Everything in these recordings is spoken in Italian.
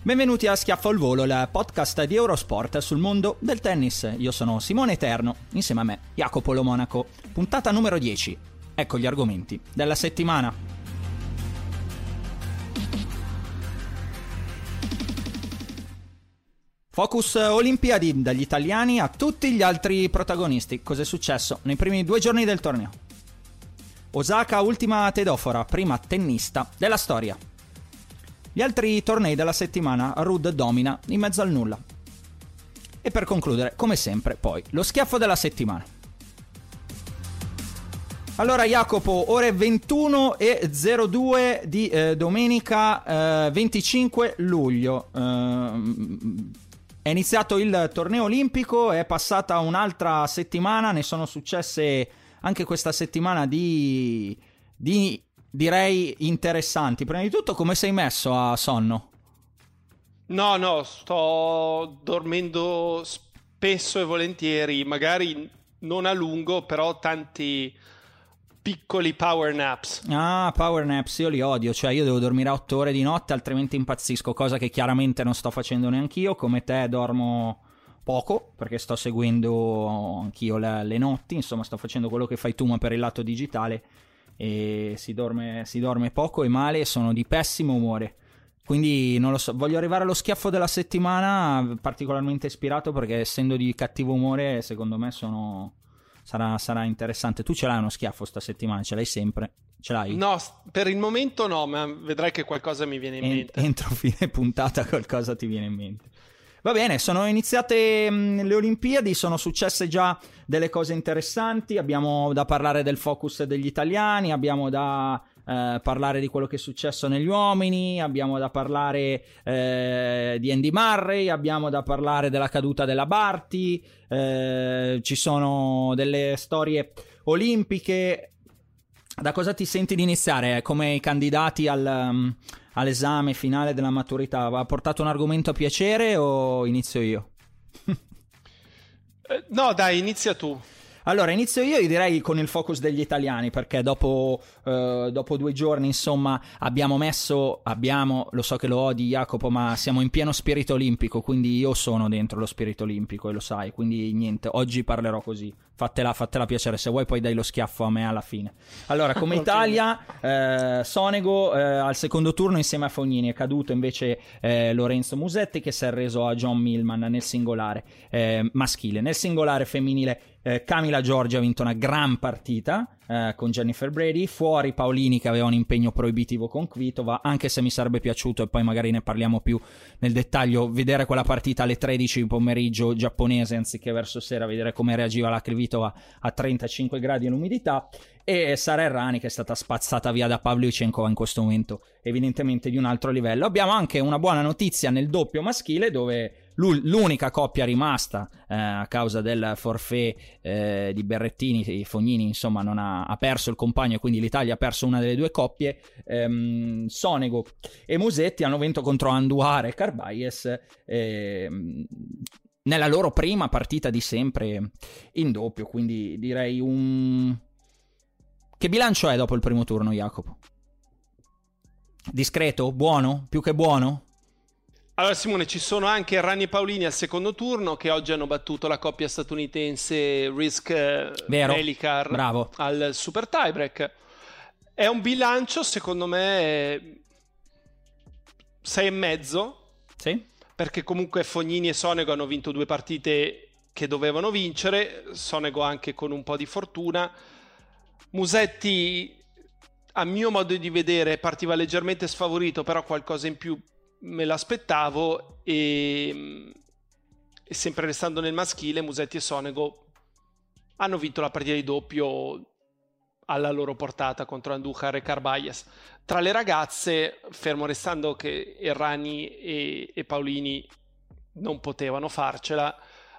Benvenuti a Schiaffo al Volo, il podcast di Eurosport sul mondo del tennis. Io sono Simone Eterno, insieme a me Jacopo Lo Monaco. Puntata numero 10. Ecco gli argomenti della settimana. Focus Olimpiadi dagli italiani a tutti gli altri protagonisti. Cos'è successo nei primi due giorni del torneo? Osaka, ultima tedofora, prima tennista della storia. Gli altri tornei della settimana, Rud domina in mezzo al nulla. E per concludere, come sempre, poi, lo schiaffo della settimana. Allora Jacopo, ore 21 e 02 di eh, domenica eh, 25 luglio. Ehm, è iniziato il torneo olimpico, è passata un'altra settimana, ne sono successe anche questa settimana di, di direi interessanti. Prima di tutto, come sei messo a sonno? No, no, sto dormendo spesso e volentieri, magari non a lungo, però tanti piccoli power naps. Ah, power naps, io li odio, cioè io devo dormire 8 ore di notte, altrimenti impazzisco, cosa che chiaramente non sto facendo neanch'io, come te dormo poco, perché sto seguendo anch'io le, le notti, insomma sto facendo quello che fai tu ma per il lato digitale e si dorme, si dorme poco e male e sono di pessimo umore. Quindi non lo so, voglio arrivare allo schiaffo della settimana particolarmente ispirato perché essendo di cattivo umore secondo me sono... sarà, sarà interessante. Tu ce l'hai uno schiaffo sta settimana, ce l'hai sempre? Ce l'hai? No, per il momento no, ma vedrai che qualcosa mi viene in En- mente. entro fine puntata qualcosa ti viene in mente. Va bene, sono iniziate mh, le Olimpiadi, sono successe già delle cose interessanti, abbiamo da parlare del focus degli italiani, abbiamo da eh, parlare di quello che è successo negli uomini, abbiamo da parlare eh, di Andy Murray, abbiamo da parlare della caduta della Barty, eh, ci sono delle storie olimpiche. Da cosa ti senti di iniziare? Come i candidati al, um, all'esame finale della maturità? Ha portato un argomento a piacere o inizio io? Eh, no, dai, inizia tu. Allora, inizio io, io direi con il focus degli italiani, perché dopo, eh, dopo due giorni, insomma, abbiamo messo, abbiamo, lo so che lo odi Jacopo, ma siamo in pieno spirito olimpico, quindi io sono dentro lo spirito olimpico e lo sai, quindi niente, oggi parlerò così, fatela, fatela piacere, se vuoi poi dai lo schiaffo a me alla fine. Allora, come Italia, eh, Sonego eh, al secondo turno insieme a Fognini, è caduto invece eh, Lorenzo Musetti che si è reso a John Millman nel singolare eh, maschile. Nel singolare femminile eh, Camila Giorgi ha vinto una gran partita eh, con Jennifer Brady, fuori Paolini che aveva un impegno proibitivo con Kvitova, anche se mi sarebbe piaciuto e poi magari ne parliamo più nel dettaglio, vedere quella partita alle 13 di pomeriggio giapponese anziché verso sera, vedere come reagiva la Kvitova a 35 gradi e l'umidità e Sara Errani che è stata spazzata via da Pavlyuchenkova in questo momento evidentemente di un altro livello. Abbiamo anche una buona notizia nel doppio maschile dove l'unica coppia rimasta eh, a causa del forfait eh, di Berrettini Fognini insomma non ha, ha, perso il compagno e quindi l'Italia ha perso una delle due coppie ehm, Sonego e Musetti hanno vinto contro Anduare e Carbayes ehm, nella loro prima partita di sempre in doppio quindi direi un che bilancio è dopo il primo turno Jacopo? Discreto? Buono? Più che buono? Allora Simone, ci sono anche Rani e Paolini al secondo turno che oggi hanno battuto la coppia statunitense Risk eh. Melicar Bravo. al super tiebreak. È un bilancio, secondo me, 6 e mezzo, Sì? perché comunque Fognini e Sonego hanno vinto due partite che dovevano vincere, Sonego anche con un po' di fortuna. Musetti, a mio modo di vedere, partiva leggermente sfavorito, però qualcosa in più me l'aspettavo e, e sempre restando nel maschile, Musetti e Sonego hanno vinto la partita di doppio alla loro portata contro Andujar e Carbayes. Tra le ragazze, fermo restando che Errani e, e Paolini non potevano farcela,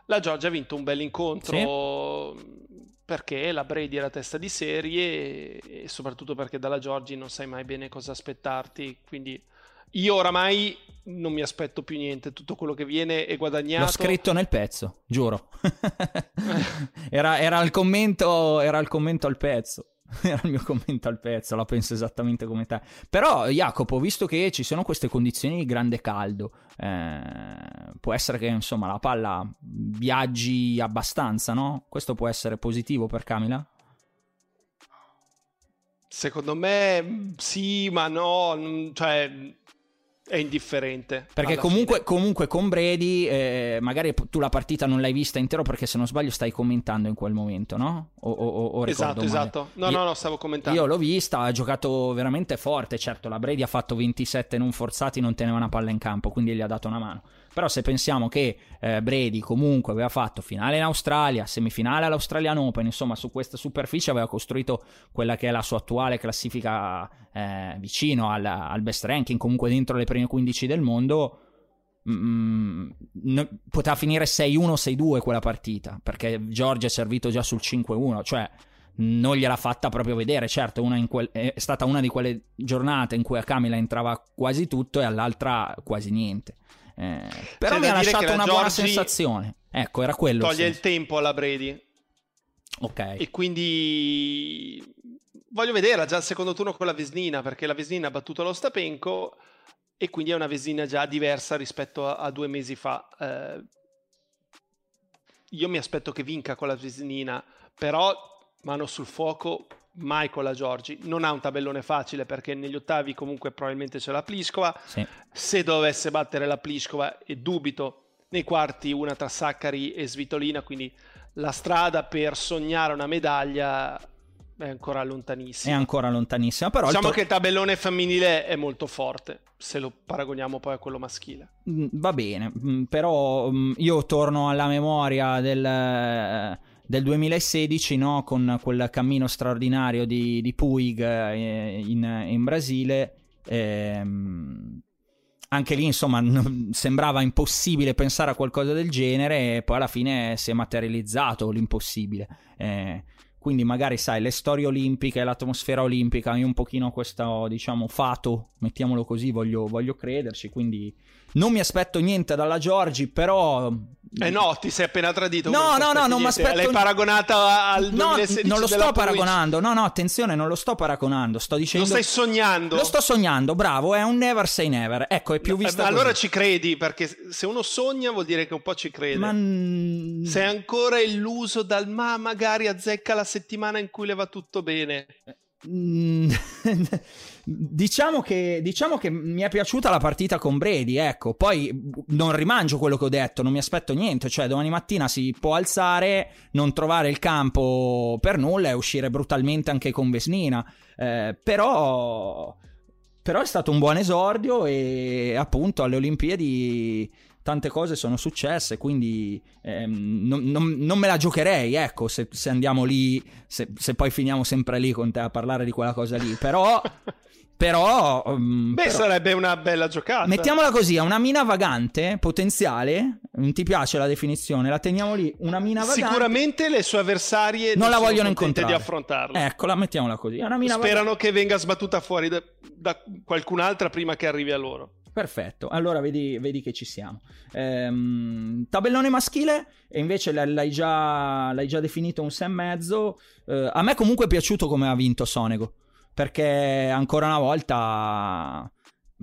la Giorgia ha vinto un bel incontro perché la Brady era testa di serie e, e soprattutto perché dalla Giorgi non sai mai bene cosa aspettarti, quindi io oramai non mi aspetto più niente, tutto quello che viene è guadagnato. L'ho scritto nel pezzo, giuro. era, era il commento, era il commento al pezzo. Era il mio commento al pezzo, la penso esattamente come te. Però, Jacopo, visto che ci sono queste condizioni di grande caldo, eh, può essere che insomma la palla viaggi abbastanza, no? Questo può essere positivo per Camila? Secondo me sì, ma no, cioè è indifferente. Perché comunque, comunque con Brady, eh, magari tu la partita non l'hai vista intero perché se non sbaglio stai commentando in quel momento, no? O, o, o- Esatto, male? esatto. No, Io- no, no, stavo commentando. Io l'ho vista, ha giocato veramente forte. Certo, la Brady ha fatto 27 non forzati, non teneva una palla in campo, quindi gli ha dato una mano. Però se pensiamo che eh, Brady comunque aveva fatto finale in Australia, semifinale all'Australian Open, insomma su questa superficie aveva costruito quella che è la sua attuale classifica eh, vicino al, al best ranking, comunque dentro le prime 15 del mondo, mm, no- poteva finire 6-1, 6-2 quella partita, perché Giorgia è servito già sul 5-1, cioè non gliel'ha fatta proprio vedere. Certo, quel- è stata una di quelle giornate in cui a Camila entrava quasi tutto e all'altra quasi niente. Eh, però C'è mi ha lasciato una buona Giorgi sensazione. Ecco, era quello. il Toglie il senso. tempo alla Brady. Ok. E quindi voglio vederla già al secondo turno con la Vesnina, perché la Vesnina ha battuto lo Stapenko e quindi è una Vesnina già diversa rispetto a, a due mesi fa. Eh, io mi aspetto che vinca con la Vesnina, però mano sul fuoco mai con la Giorgi. Non ha un tabellone facile perché negli ottavi comunque probabilmente c'è la Pliskova. Sì. Se dovesse battere la Pliskova, e dubito, nei quarti una tra Saccari e Svitolina, quindi la strada per sognare una medaglia è ancora È lontanissima. ancora lontanissima, però il Diciamo to- che il tabellone femminile è molto forte, se lo paragoniamo poi a quello maschile. Mm, Va bene, mm, però mm, io torno alla memoria del, del 2016, no? con quel cammino straordinario di, di Puig eh, in, in Brasile. ehm, anche lì, insomma, n- sembrava impossibile pensare a qualcosa del genere, e poi alla fine si è materializzato l'impossibile. Eh, quindi magari sai le storie olimpiche, l'atmosfera olimpica, io un pochino questo diciamo fato, mettiamolo così, voglio, voglio crederci, quindi non mi aspetto niente dalla Giorgi, però... Eh no, ti sei appena tradito. No, no, no, non mi aspetto- L'hai paragonata al No, 2016 non lo sto paragonando, no, no, attenzione, non lo sto paragonando, sto Lo dicendo... stai sognando. Lo sto sognando, bravo, è un never say never, ecco, è più Eh, vista ma allora ci credi, perché se uno sogna vuol dire che un po' ci crede. Ma... Sei ancora illuso dal ma magari azzecca la settimana in cui le va tutto bene. Mm, diciamo, che, diciamo che mi è piaciuta la partita con Brady, ecco. Poi non rimangio quello che ho detto, non mi aspetto niente. Cioè, domani mattina si può alzare, non trovare il campo per nulla e uscire brutalmente anche con Vesnina. Eh, però, però è stato un buon esordio e appunto alle Olimpiadi tante cose sono successe, quindi ehm, non, non- non me la giocherei, ecco, se, se andiamo lì, se, se poi finiamo sempre lì con te a parlare di quella cosa lì, però... però, ehm, Beh, però- sarebbe una bella giocata. Mettiamola così, è una mina vagante potenziale, non ti piace la definizione, la teniamo lì, una mina vagante. Sicuramente le sue avversarie non la sono vogliono contente incontrare. di affrontarla. Eccola, mettiamola così, Sperano che venga sbattuta fuori da, da qualcun'altra prima che arrivi a loro. Perfetto, allora vedi, vedi che ci siamo. Ehm, tabellone maschile, e invece l'hai già, l'hai già definito un 6,5. Eh, a me comunque è piaciuto come ha vinto Sonego, perché ancora una volta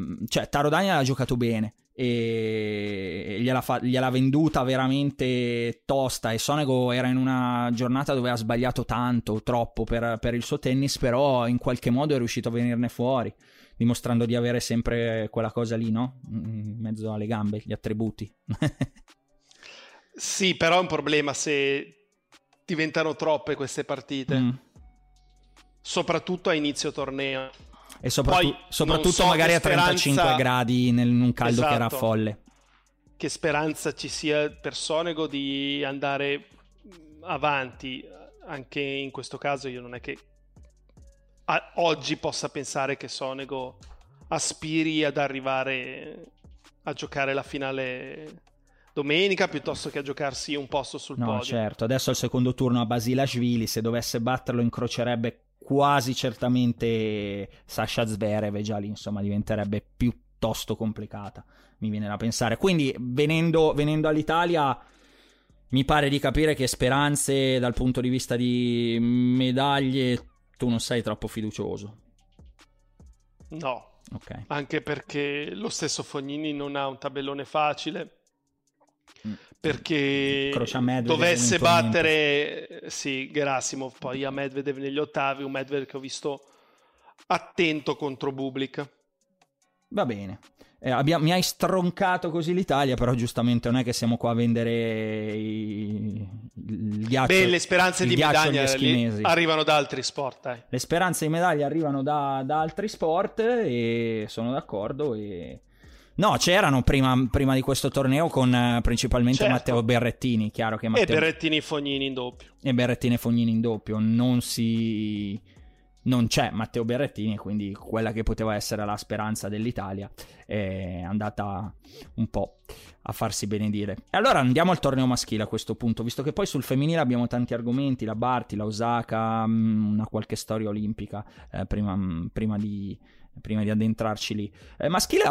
mm, cioè Taro Daniel ha giocato bene e gliela, fa, gliela, venduta veramente tosta e Sonego era in una giornata dove ha sbagliato tanto, troppo per, per, il suo tennis, però in qualche modo è riuscito a venirne fuori, dimostrando di avere sempre quella cosa lì, no? In mezzo alle gambe, gli attributi. sì, però è un problema se diventano troppe queste partite, mm. soprattutto a inizio torneo. E soprattutto, Poi, soprattutto so magari a 35 speranza... gradi in un caldo esatto. che era esatto. folle. Che speranza ci sia per Sonego di andare avanti. Anche in questo caso io non è che a- oggi possa pensare che Sonego aspiri ad arrivare a giocare la finale domenica piuttosto che a giocarsi un posto sul no, podio. No, certo. Adesso al secondo turno a Basilashvili, se dovesse batterlo incrocerebbe quasi certamente Sasha Zverev e già lì insomma diventerebbe piuttosto complicata mi viene da pensare quindi venendo, venendo all'Italia mi pare di capire che speranze dal punto di vista di medaglie tu non sei troppo fiducioso no okay. anche perché lo stesso Fognini non ha un tabellone facile mm perché dovesse battere sì, Gerasimov poi a Medvedev negli ottavi, un Medvedev che ho visto attento contro Bublik. Va bene. Eh, abbiamo, mi hai stroncato così l'Italia, però giustamente non è che siamo qua a vendere i, il ghiaccio. Beh, le speranze di medaglia arrivano da altri sport. Dai. Le speranze di medaglia arrivano da, da altri sport e sono d'accordo e No, c'erano prima, prima, di questo torneo con uh, principalmente certo. Matteo Berrettini, chiaro che Matteo... E Berrettini e Fognini in doppio. E Berrettini e Fognini in doppio, non si... Non c'è Matteo Berrettini, quindi quella che poteva essere la speranza dell'Italia è andata un po' a farsi benedire. E allora andiamo al torneo maschile a questo punto, visto che poi sul femminile abbiamo tanti argomenti, la Barti, la Osaka, mm, una qualche storia olimpica eh, prima, mm, prima di, prima di addentrarci lì. Eh, maschile,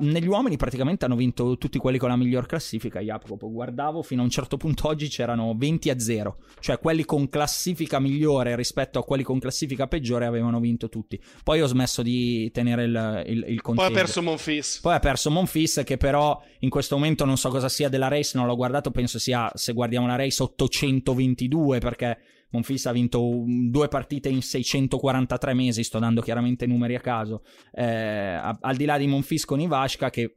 negli uomini praticamente hanno vinto tutti quelli con la miglior classifica. Jacopo, guardavo fino a un certo punto oggi c'erano 20 a 0, cioè quelli con classifica migliore rispetto a quelli con classifica peggiore avevano vinto tutti. Poi ho smesso di tenere il, il, il conteggio. Poi ha perso Monfis. Poi ha perso Monfis, che però in questo momento non so cosa sia della race, non l'ho guardato, penso sia, se guardiamo la race, 822 perché Monfils ha vinto due partite in 643 mesi, sto dando chiaramente numeri a caso. Eh, al di là di Monfils con Ivashka, che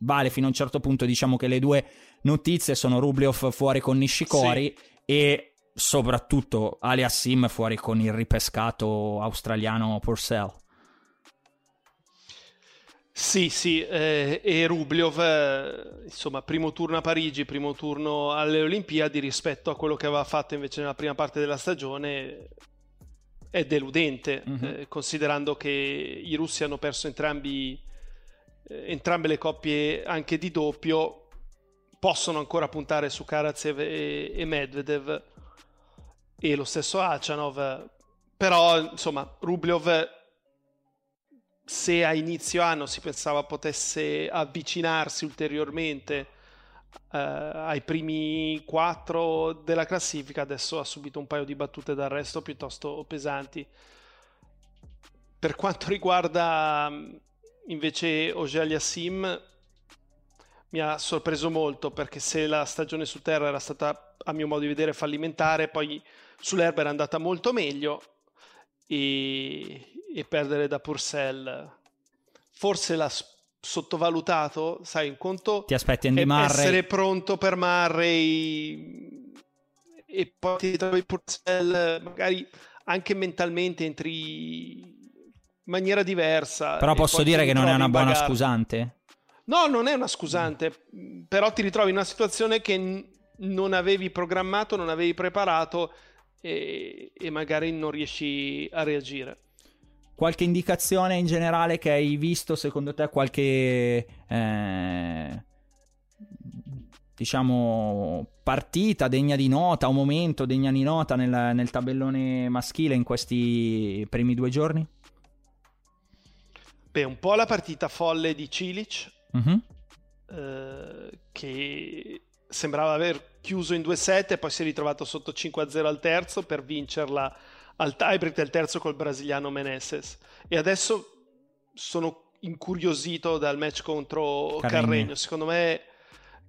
vale fino a un certo punto, diciamo che le due notizie sono Rubliov fuori con Nishikori sì. e soprattutto Aliassim fuori con il ripescato australiano Purcell. Sì, sì, eh, e Rubliov, eh, insomma, primo turno a Parigi, primo turno alle Olimpiadi rispetto a quello che aveva fatto invece nella prima parte della stagione è deludente, mm-hmm. eh, considerando che i russi hanno perso entrambi, eh, entrambe le coppie anche di doppio, possono ancora puntare su Karatsev e, e Medvedev e lo stesso Achanov, però insomma Rubliov se a inizio anno si pensava potesse avvicinarsi ulteriormente eh, ai primi quattro della classifica, adesso ha subito un paio di battute d'arresto piuttosto pesanti. Per quanto riguarda invece Ogelia Sim, mi ha sorpreso molto perché se la stagione su terra era stata, a mio modo di vedere, fallimentare, poi sull'erba era andata molto meglio e, e perdere da Purcell forse l'ha sottovalutato, sai, un conto ti aspetti Andy Murray essere pronto per Murray e poi ti trovi Purcell magari anche mentalmente entri in maniera diversa. Però posso dire che non è una buona bagarre. scusante? No, non è una scusante, però ti ritrovi in una situazione che n- non avevi programmato, non avevi preparato e, e magari non riesci a reagire. Qualche indicazione in generale che hai visto, secondo te, qualche... Eh, diciamo partita degna di nota, un momento degna di nota nel, nel tabellone maschile in questi primi due giorni? Beh, un po' la partita folle di Cilic, uh-huh. eh, che sembrava aver chiuso in 2-7 e poi si è ritrovato sotto 5-0 al terzo per vincerla al tiebreak del terzo col brasiliano Meneses e adesso sono incuriosito dal match contro Carregno. Carregno. Secondo me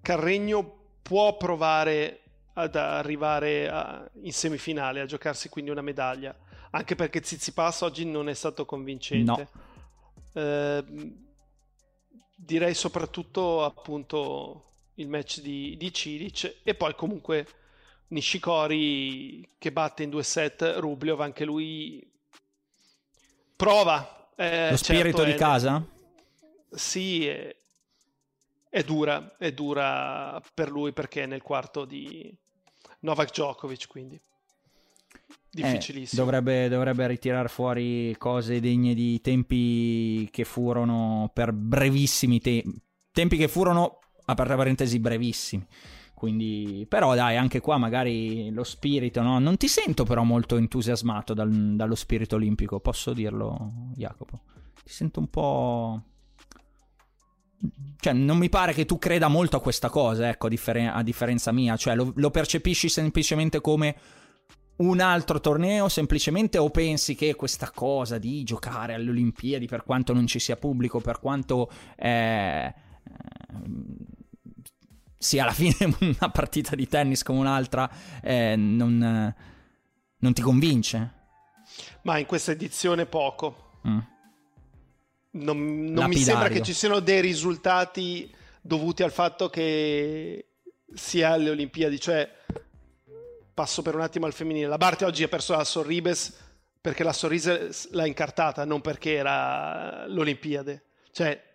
Carregno può provare ad arrivare a- in semifinale, a giocarsi quindi una medaglia, anche perché Tsitsipas oggi non è stato convincente. Eh, direi soprattutto appunto il match di, di Cilic e poi comunque Nishikori che batte in due set Rubliov, anche lui prova. Eh, Lo spirito certo, di è- casa? Sì, è, è dura, è dura per lui perché è nel quarto di Novak Djokovic, quindi Eh, difficilissimo. dovrebbe, dovrebbe ritirare fuori cose degne di tempi che furono per brevissimi tempi. Tempi che furono, aperta parentesi, brevissimi. Quindi, però dai, anche qua magari lo spirito, no? Non ti sento però molto entusiasmato dal- dallo spirito olimpico, posso dirlo, Jacopo? Ti sento un po'... Cioè, non mi pare che tu creda molto a questa cosa, ecco, a, differen- a differenza mia. Cioè, lo, lo percepisci semplicemente come un altro torneo, semplicemente, o pensi che questa cosa di giocare alle Olimpiadi, per quanto non ci sia pubblico, per quanto eh, sia alla fine una partita di tennis come un'altra, eh, non, non ti convince? Ma in questa edizione poco. Mm. Non, non mi sembra che ci siano dei risultati dovuti al fatto che sia alle Olimpiadi, cioè passo per un attimo al femminile. La Barty oggi ha perso la Sorribes perché la Sorribes l'ha incartata, non perché era l'Olimpiade. Cioè,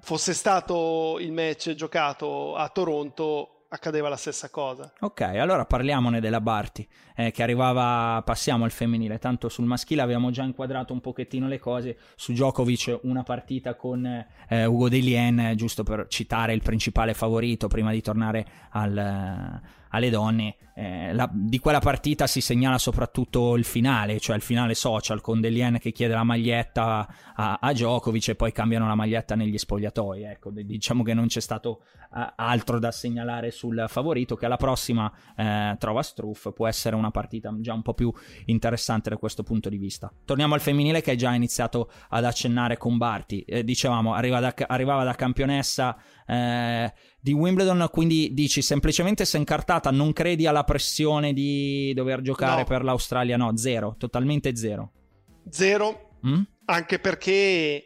fosse stato il match giocato a Toronto, accadeva la stessa cosa. Ok, allora parliamone della Barty, eh, che arrivava, passiamo al femminile, tanto sul maschile avevamo già inquadrato un pochettino le cose, su Djokovic una partita con eh, Ugo Delien, eh, giusto per citare il principale favorito prima di tornare al, eh, alle donne, eh, la- di quella partita si segnala soprattutto il finale, cioè il finale social con Delien che chiede la maglietta a, a Djokovic e poi cambiano la maglietta negli spogliatoi, ecco, diciamo che non c'è stato eh, altro da segnalare sul favorito che alla prossima eh, trova Struff. Può essere una partita già un po' più interessante da questo punto di vista. Torniamo al femminile che è già iniziato ad accennare con Barty. Eh, dicevamo arriva da- arrivava da campionessa eh, di Wimbledon quindi dici semplicemente se incartata non credi alla pressione di dover giocare No. per l'Australia no zero totalmente zero Zero, Mm? anche perché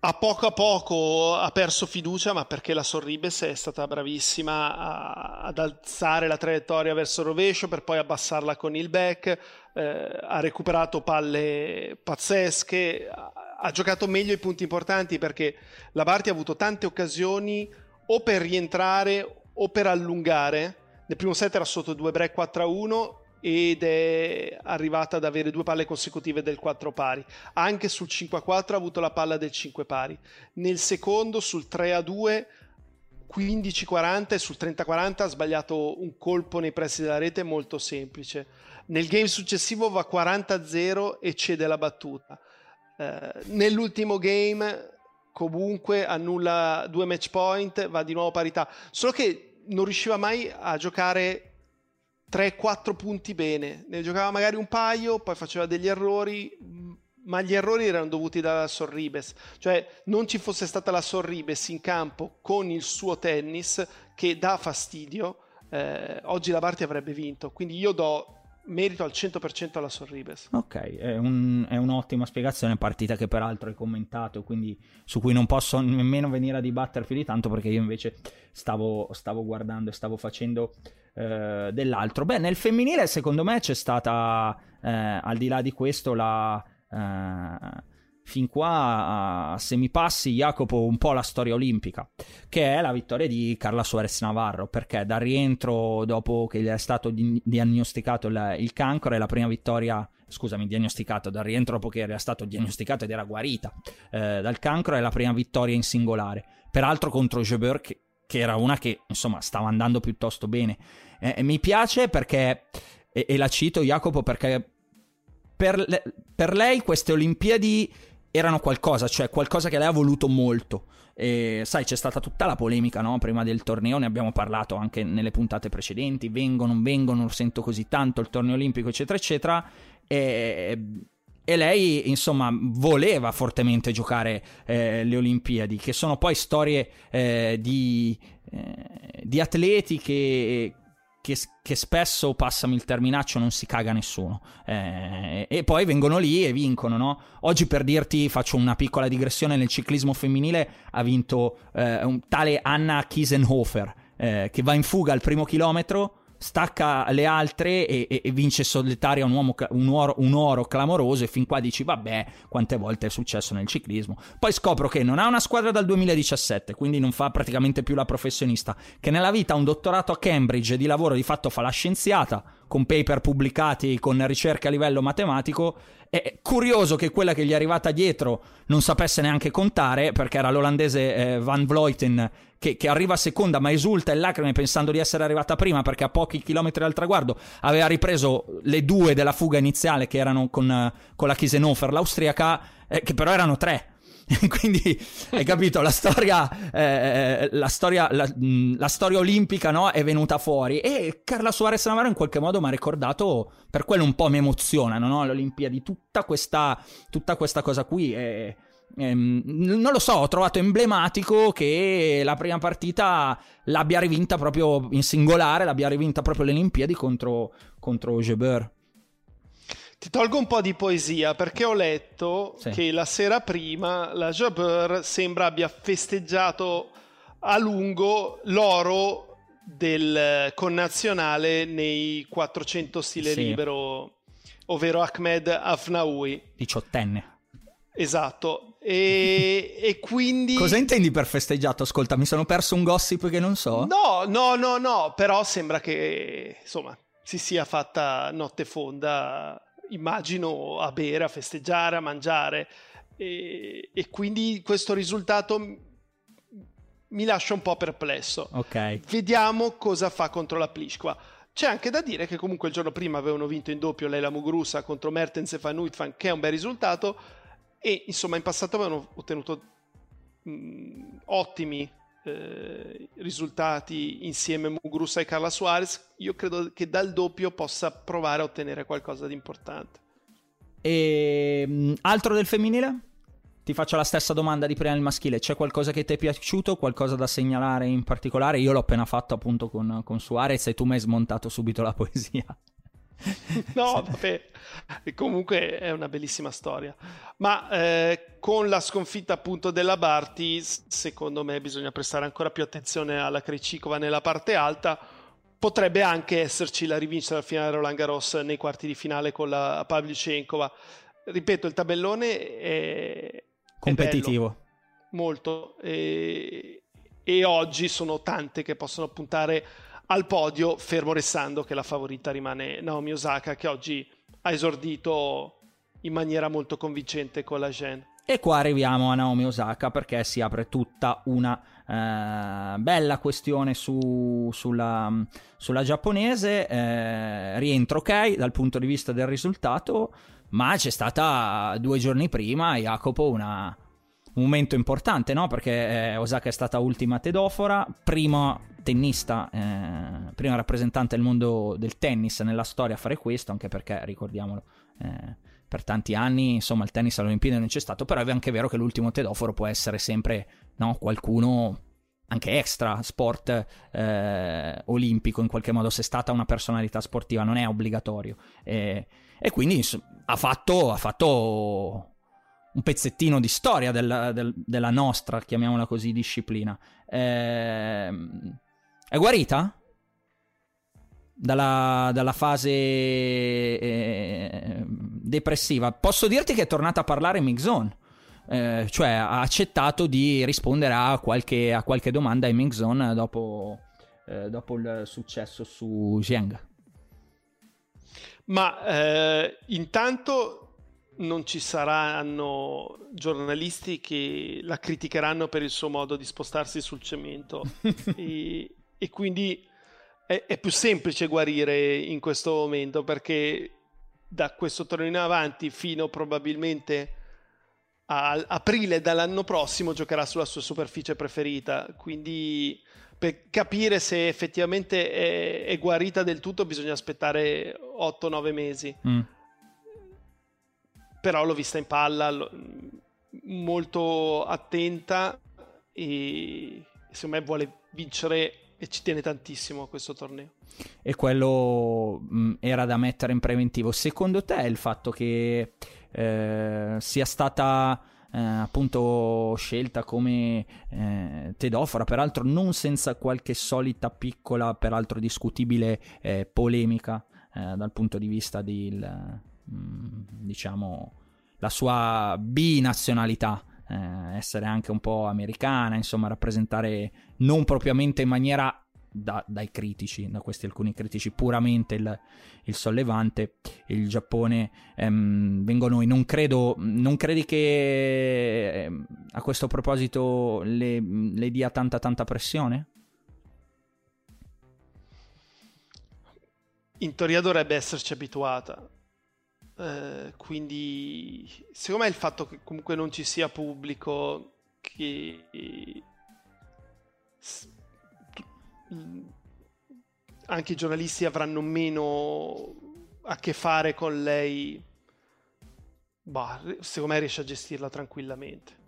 a poco a poco ha perso fiducia, ma perché la Sorribes è stata bravissima a- ad alzare la traiettoria verso il rovescio per poi abbassarla con il back, eh, ha recuperato palle pazzesche, ha, giocato meglio i punti importanti perché la Barty ha avuto tante occasioni o per rientrare o per allungare. Nel primo set era sotto 2 break 4 a 1 ed è arrivata ad avere due palle consecutive del 4 pari. Anche sul 5 a 4 ha avuto la palla del 5 pari. Nel secondo, sul 3 a 2, 15-40 e sul 30-40 ha sbagliato un colpo nei pressi della rete molto semplice. Nel game successivo va 40-0 e cede la battuta. Eh, nell'ultimo game comunque annulla due match point, va di nuovo parità. Solo che non riusciva mai a giocare 3-4 punti bene. Ne giocava magari un paio, poi faceva degli errori, ma gli errori erano dovuti dalla Sorribes. Cioè non ci fosse stata la Sorribes in campo con il suo tennis che dà fastidio, eh, oggi la Barty avrebbe vinto. Quindi io do merito al 100% alla Sorribes. Ok, è, un- è un'ottima spiegazione, partita che peraltro hai commentato, quindi su cui non posso nemmeno venire a dibattere più di tanto perché io invece stavo, stavo guardando e stavo facendo eh, dell'altro. Beh, nel femminile secondo me c'è stata, eh, al di là di questo, la... eh, fin qua a semipassi Jacopo un po' la storia olimpica che è la vittoria di Carla Suarez Navarro perché dal rientro dopo che gli è stato di- diagnosticato il, il cancro è la prima vittoria scusami diagnosticato dal rientro dopo che era stato diagnosticato ed era guarita eh, dal cancro è la prima vittoria in singolare. Peraltro contro Jebeur che, che era una che insomma stava andando piuttosto bene. Eh, mi piace perché e, e la cito Jacopo perché per, le- per lei queste Olimpiadi erano qualcosa, cioè qualcosa che lei ha voluto molto. E, sai, c'è stata tutta la polemica no? prima del torneo, ne abbiamo parlato anche nelle puntate precedenti, vengo, non vengo, non sento così tanto il torneo olimpico, eccetera, eccetera. E e lei, insomma, voleva fortemente giocare eh, le Olimpiadi, che sono poi storie eh, di, eh, di, atleti che, che, che, spesso, passami il terminaccio, non si caga nessuno. Eh, e poi vengono lì e vincono, no? Oggi, per dirti, faccio una piccola digressione, nel ciclismo femminile ha vinto eh, un tale Anna Kiesenhofer, eh, che va in fuga al primo chilometro stacca le altre e, e, e vince solitaria un, uomo, un, oro, un, oro, clamoroso e fin qua dici vabbè quante volte è successo nel ciclismo. Poi scopro che non ha una squadra dal 2017 quindi non fa praticamente più la professionista che nella vita ha un dottorato a Cambridge di lavoro di fatto fa la scienziata con paper pubblicati con ricerche a livello matematico è curioso che quella che gli è arrivata dietro non sapesse neanche contare perché era l'olandese eh, Van Vleuten che, che, arriva seconda ma esulta in lacrime pensando di essere arrivata prima perché a pochi chilometri dal traguardo aveva ripreso le due della fuga iniziale che erano con, con la Kiesenhofer, l'austriaca, eh, che però erano tre. Quindi hai capito, la storia, eh, la, storia la, la, storia olimpica no, è venuta fuori e Carla Suarez Navarro in qualche modo mi ha ricordato, per quello un po' mi emozionano no, le Olimpiadi, tutta questa, tutta questa cosa qui. E, Ehm, non lo so, ho trovato emblematico che la prima partita l'abbia rivinta proprio in singolare, l'abbia rivinta proprio le Olimpiadi contro, contro Jebeur. Ti tolgo un po' di poesia perché ho letto sì. che la sera prima la Jabeur sembra abbia festeggiato a lungo l'oro del connazionale nei 400 stile sì. libero, ovvero Ahmed Afnaoui. Diciottenne. Esatto, e, e, quindi... Cosa intendi per festeggiato? Ascolta, mi sono perso un gossip che non so. No, no, no, no, però sembra che, insomma, si sia fatta notte fonda, immagino, a bere, a festeggiare, a mangiare. E, e quindi questo risultato mi lascia un po' perplesso. Ok. Vediamo cosa fa contro la Pliskva. C'è anche da dire che comunque il giorno prima avevano vinto in doppio Leila Muguruza contro Mertens e Van Uitvan, che è un bel risultato e insomma in passato avevano ottenuto mh, ottimi eh, risultati insieme Muguruza e Carla Suarez. Io credo che dal doppio possa provare a ottenere qualcosa di importante. E mh, altro del femminile? Ti faccio la stessa domanda di prima del maschile. C'è qualcosa che ti è piaciuto? Qualcosa da segnalare in particolare? Io l'ho appena fatto appunto con, con Suarez e tu mi hai smontato subito la poesia. no, vabbè, e comunque è una bellissima storia. Ma eh, con la sconfitta appunto della Barti, secondo me bisogna prestare ancora più attenzione alla Krejcikova nella parte alta. Potrebbe anche esserci la rivincita del finale Roland Garros nei quarti di finale con la Pavlyuchenkova. Ripeto, il tabellone è competitivo. È molto. E, e oggi sono tante che possono puntare al podio, fermo restando che la favorita rimane Naomi Osaka, che oggi ha esordito in maniera molto convincente con la Gen. E qua arriviamo a Naomi Osaka perché si apre tutta una eh, bella questione su, sulla, sulla, giapponese. Eh, rientro ok dal punto di vista del risultato, ma c'è stata due giorni prima, Jacopo, una, un momento importante, no? Perché eh, Osaka è stata ultima tedofora, prima tennista, eh, prima rappresentante del mondo del tennis nella storia a fare questo, anche perché, ricordiamolo, eh, per tanti anni, insomma, il tennis alle Olimpiadi non c'è stato, però è anche vero che l'ultimo tedoforo può essere sempre, no? Qualcuno anche extra sport eh, olimpico in qualche modo se è stata una personalità sportiva non è obbligatorio e, e quindi ha fatto, ha fatto un pezzettino di storia del, del, della nostra, chiamiamola così, disciplina. Eh, è guarita? Dalla, dalla fase eh, depressiva. Posso dirti che è tornata a parlare Mixon. Eh, cioè ha accettato di rispondere a qualche, a qualche domanda in Mixon dopo, eh, dopo il successo su Zheng. Ma eh, intanto non ci saranno giornalisti che la criticheranno per il suo modo di spostarsi sul cemento e, e, quindi è, è, più semplice guarire in questo momento perché da questo torneo in avanti fino probabilmente a aprile dell'anno prossimo giocherà sulla sua superficie preferita. Quindi per capire se effettivamente è, è guarita del tutto bisogna aspettare 8-9 mesi. Mm. Però l'ho vista in palla lo, molto attenta e secondo me vuole vincere e ci tiene tantissimo a questo torneo. E quello mh, era da mettere in preventivo. Secondo te il fatto che eh, sia stata eh, appunto scelta come eh, Tedofora, peraltro non senza qualche solita piccola, peraltro discutibile eh, polemica eh, dal punto di vista del, mm, diciamo, la sua binazionalità. Eh, essere anche un po' americana, insomma, rappresentare non propriamente in maniera da, dai critici, da questi alcuni critici, puramente il, il sollevante, il Giappone ehm, vengono e non credo, non credi che ehm, a questo proposito le, le dia tanta tanta pressione? In teoria dovrebbe esserci abituata. Eh, quindi secondo me il fatto che comunque non ci sia pubblico che anche i giornalisti avranno meno a che fare con lei. Bah, secondo me riesce a gestirla tranquillamente.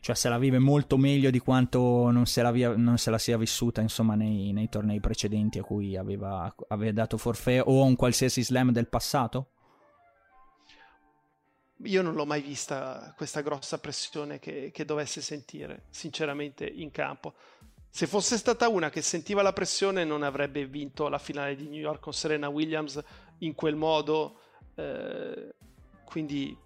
Cioè se la vive molto meglio di quanto non se la, via, non se la sia vissuta insomma nei, nei, tornei precedenti a cui aveva, aveva dato forfè o un qualsiasi slam del passato? Io non l'ho mai vista questa grossa pressione che, che dovesse sentire, sinceramente, in campo. Se fosse stata una che sentiva la pressione non avrebbe vinto la finale di New York con Serena Williams in quel modo, eh, quindi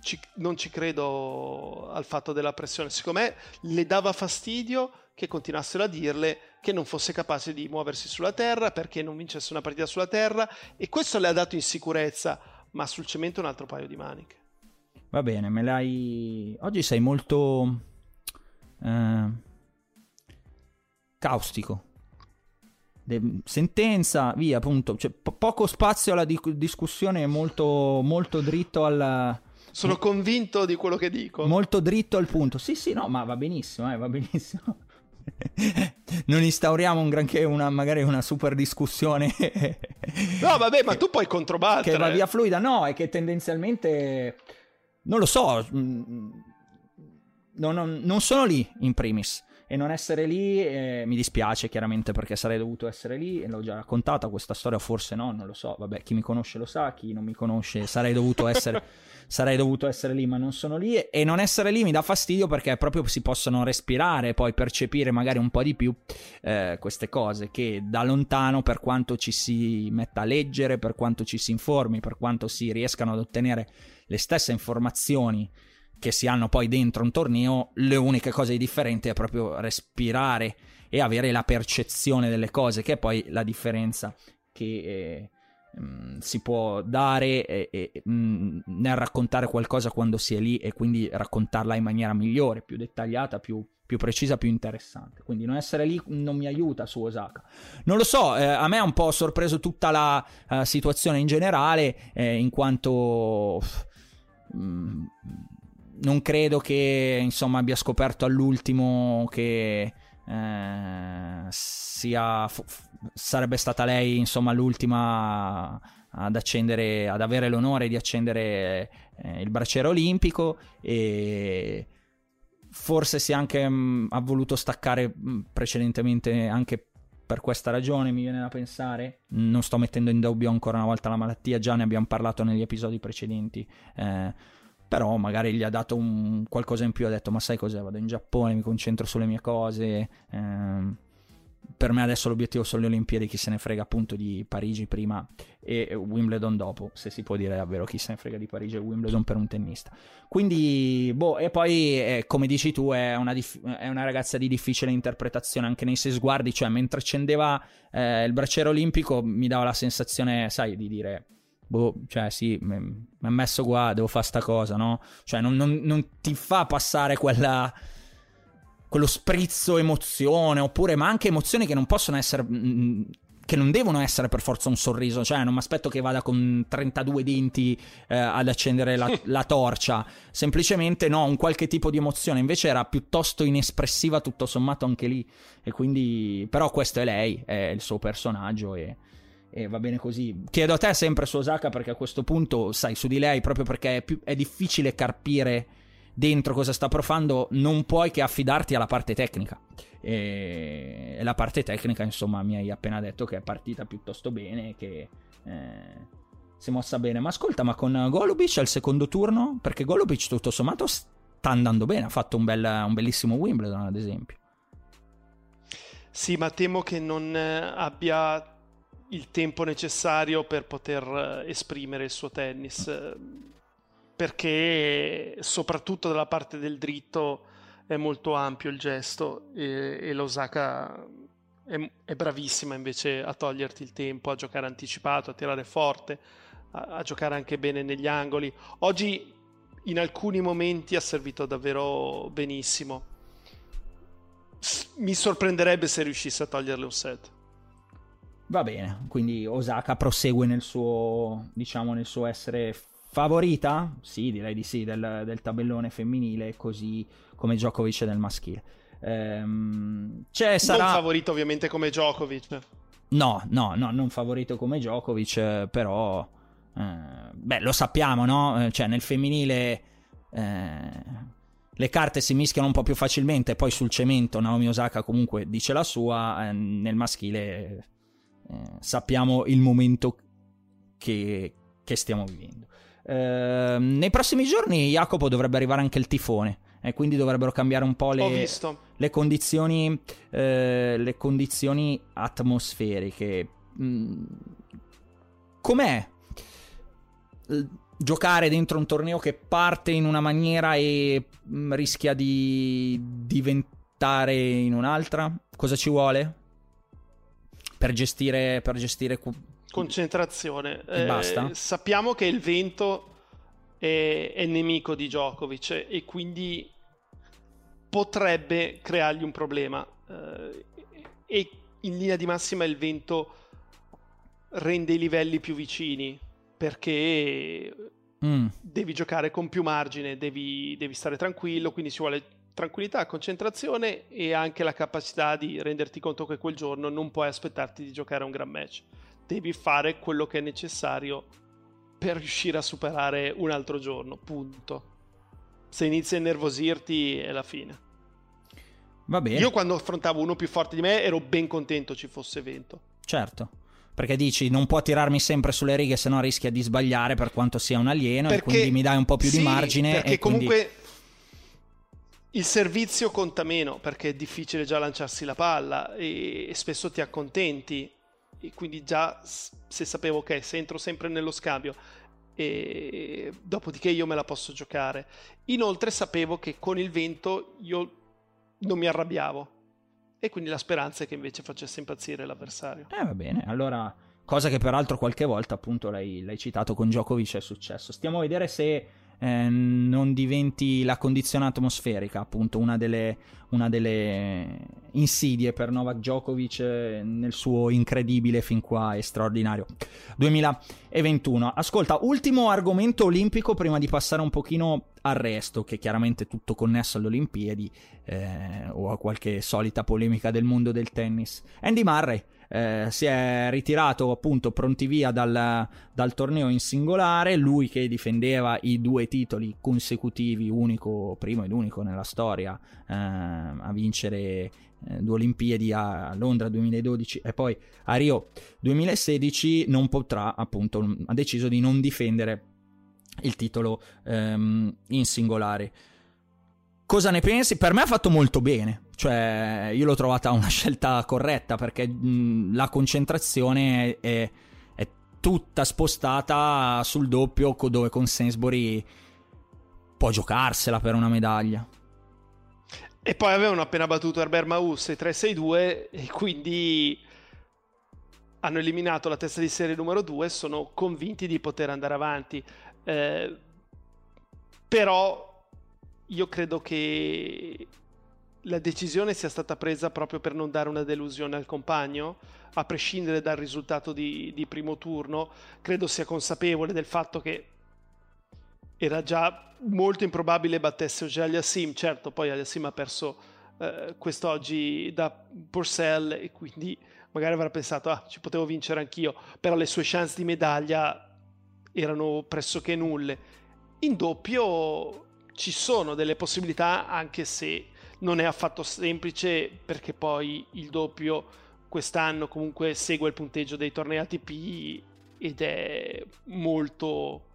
ci, non ci credo al fatto della pressione. Secondo me le dava fastidio che continuassero a dirle che non fosse capace di muoversi sulla terra perché non vincesse una partita sulla terra e questo le ha dato insicurezza, ma sul cemento un altro paio di maniche. Va bene, me l'hai... Oggi sei molto... Eh caustico. De- sentenza, via, appunto. Cioè, po- poco spazio alla di- discussione, molto, molto dritto al. Sono convinto di quello che dico. Molto dritto al punto. Sì, sì, no, ma va benissimo, eh, va benissimo. Non instauriamo un granché, una, magari una super discussione. no, vabbè, ma tu puoi controbattere. Che va via fluida. No, è che tendenzialmente. Non lo so. Mm, non, non, non sono lì, in primis e non essere lì eh, mi dispiace chiaramente perché sarei dovuto essere lì e l'ho già raccontata questa storia, forse no, non lo so, vabbè chi mi conosce lo sa, chi non mi conosce sarei dovuto essere, sarei dovuto essere lì ma non sono lì. E non essere lì mi dà fastidio perché proprio si possono respirare e poi percepire magari un po' di più eh, queste cose che da lontano per quanto ci si metta a leggere, per quanto ci si informi, per quanto si riescano ad ottenere le stesse informazioni che si hanno poi dentro un torneo, le uniche cose differenti è proprio respirare e avere la percezione delle cose, che è poi la differenza che eh, mh, mm, si può dare eh, eh, mh, nel raccontare qualcosa quando si è lì e quindi raccontarla in maniera migliore, più dettagliata, più, più precisa, più interessante. Quindi non essere lì non mi aiuta su Osaka. Non lo so, eh, a me ha un po' sorpreso tutta la uh, situazione in generale, eh, in quanto... Mm, non credo che insomma abbia scoperto all'ultimo che eh, sia f- sarebbe stata lei insomma l'ultima ad accendere ad avere l'onore di accendere eh, il bracciere olimpico e forse si è anche mh, mm, ha voluto staccare mh, mm, precedentemente anche per questa ragione mi viene da pensare. Non sto mettendo in dubbio ancora una volta la malattia già ne abbiamo parlato negli episodi precedenti eh, però magari gli ha dato un qualcosa in più, ha detto ma sai cos'è, vado in Giappone, mi concentro sulle mie cose, ehm, per me adesso l'obiettivo sono le Olimpiadi, chi se ne frega appunto di Parigi prima e Wimbledon dopo, se si può dire davvero chi se ne frega di Parigi e Wimbledon per un tennista. Quindi, boh, e poi eh, come dici tu è una, dif- è una, ragazza di difficile interpretazione anche nei sei sguardi, cioè mentre accendeva eh, il bracciere olimpico mi dava la sensazione, sai, di dire boh, cioè sì, mi ha messo qua, devo fare sta cosa, no? Cioè non, non, non ti fa passare quella quello sprizzo emozione, oppure ma anche emozioni che non possono essere mm, mm, che non devono essere per forza un sorriso, cioè non mi aspetto che vada con 32 denti eh, ad accendere la, la, torcia, semplicemente no, un qualche tipo di emozione, invece era piuttosto inespressiva tutto sommato anche lì, e quindi però questo è lei, è il suo personaggio e e va bene così. Chiedo a te sempre su Osaka perché a questo punto, sai, su di lei, proprio perché è, più, è difficile carpire dentro cosa sta profando, non puoi che affidarti alla parte tecnica. E la parte tecnica, insomma, mi hai appena detto che è partita piuttosto bene, che eh, si è mossa bene. Ma ascolta, ma con Golubic al secondo turno? Perché Golubic tutto sommato sta andando bene, ha fatto un, bel, un bellissimo Wimbledon ad esempio. Sì, ma temo che non eh, abbia il tempo necessario per poter eh, esprimere il suo tennis, perché soprattutto dalla parte del dritto è molto ampio il gesto e, e l'Osaka è, è, bravissima invece a toglierti il tempo, a giocare anticipato, a tirare forte, a, a giocare anche bene negli angoli. Oggi in alcuni momenti ha servito davvero benissimo. Mi sorprenderebbe se riuscisse a toglierle un set. Va bene, quindi Osaka prosegue nel suo, diciamo, nel suo essere favorita? Sì, direi di sì, del, del tabellone femminile, così come Djokovic nel maschile. Ehm, c'è, sarà... Non favorito ovviamente come Djokovic. No, no, no, non favorito come Djokovic, però... Eh, beh, lo sappiamo, no? Eh, cioè, nel femminile... Eh, le carte si mischiano un po' più facilmente, poi sul cemento Naomi Osaka comunque dice la sua, eh, nel maschile eh, sappiamo il momento che, che stiamo vivendo. Eh, nei prossimi giorni Jacopo dovrebbe arrivare anche il tifone e quindi dovrebbero cambiare un po' le, le, condizioni, eh, le condizioni atmosferiche. Mm, com'è giocare dentro un torneo che parte in una maniera e mm, rischia di diventare in un'altra? Cosa ci vuole? per gestire, per gestire concentrazione. E eh, basta. Sappiamo che il vento è, è nemico di Djokovic e quindi potrebbe creargli un problema. Eh, e in linea di massima il vento rende i livelli più vicini perché mm. devi giocare con più margine, devi, devi stare tranquillo, quindi ci vuole tranquillità, concentrazione e anche la capacità di renderti conto che quel giorno non puoi aspettarti di giocare un gran match. Devi fare quello che è necessario per riuscire a superare un altro giorno, punto. Se inizi a innervosirti è la fine. Va bene. Io quando affrontavo uno più forte di me ero ben contento ci fosse vento. Certo. Perché dici non può tirarmi sempre sulle righe, se no rischia di sbagliare per quanto sia un alieno, perché, e quindi mi dai un po' più sì, di margine. Perché comunque quindi il servizio conta meno perché è difficile già lanciarsi la palla e, spesso ti accontenti e quindi già se sapevo che se entro sempre nello scambio e dopodiché io me la posso giocare. Inoltre sapevo che con il vento io non mi arrabbiavo e quindi la speranza è che invece facesse impazzire l'avversario. Eh va bene, allora cosa che peraltro qualche volta appunto l'hai, l'hai citato con Djokovic è successo. Stiamo a vedere se eh, non diventi la condizione atmosferica, appunto una delle, una delle insidie per Novak Djokovic eh, nel suo incredibile fin qua e straordinario 2021. Ascolta, ultimo argomento olimpico prima di passare un pochino al resto, che è chiaramente tutto connesso alle Olimpiadi eh, o a qualche solita polemica del mondo del tennis. Andy Murray eh, si è ritirato appunto pronti via dal, dal, torneo in singolare, lui che difendeva i due titoli consecutivi, unico, primo ed unico nella storia eh, a vincere eh, due Olimpiadi a Londra 2012 e poi a Rio 2016 non potrà appunto ha deciso di non difendere il titolo ehm, in singolare Cosa ne pensi? Per me ha fatto molto bene. Cioè, io l'ho trovata una scelta corretta perché mh, la concentrazione è, è, tutta spostata sul doppio dove con Sainsbury può giocarsela per una medaglia. E poi avevano appena battuto Herbert Maus 3-6-2 e quindi hanno eliminato la testa di serie numero 2 e sono convinti di poter andare avanti. Eh, però io credo che la decisione sia stata presa proprio per non dare una delusione al compagno, a prescindere dal risultato di, di primo turno. Credo sia consapevole del fatto che era già molto improbabile battesse oggi Aliassim. Certo, poi Aliassim ha perso eh, quest'oggi da Purcell e quindi magari avrà pensato, ah, ci potevo vincere anch'io, però le sue chance di medaglia erano pressoché nulle. In doppio ci sono delle possibilità, anche se non è affatto semplice, perché poi il doppio quest'anno comunque segue il punteggio dei tornei ATP ed è molto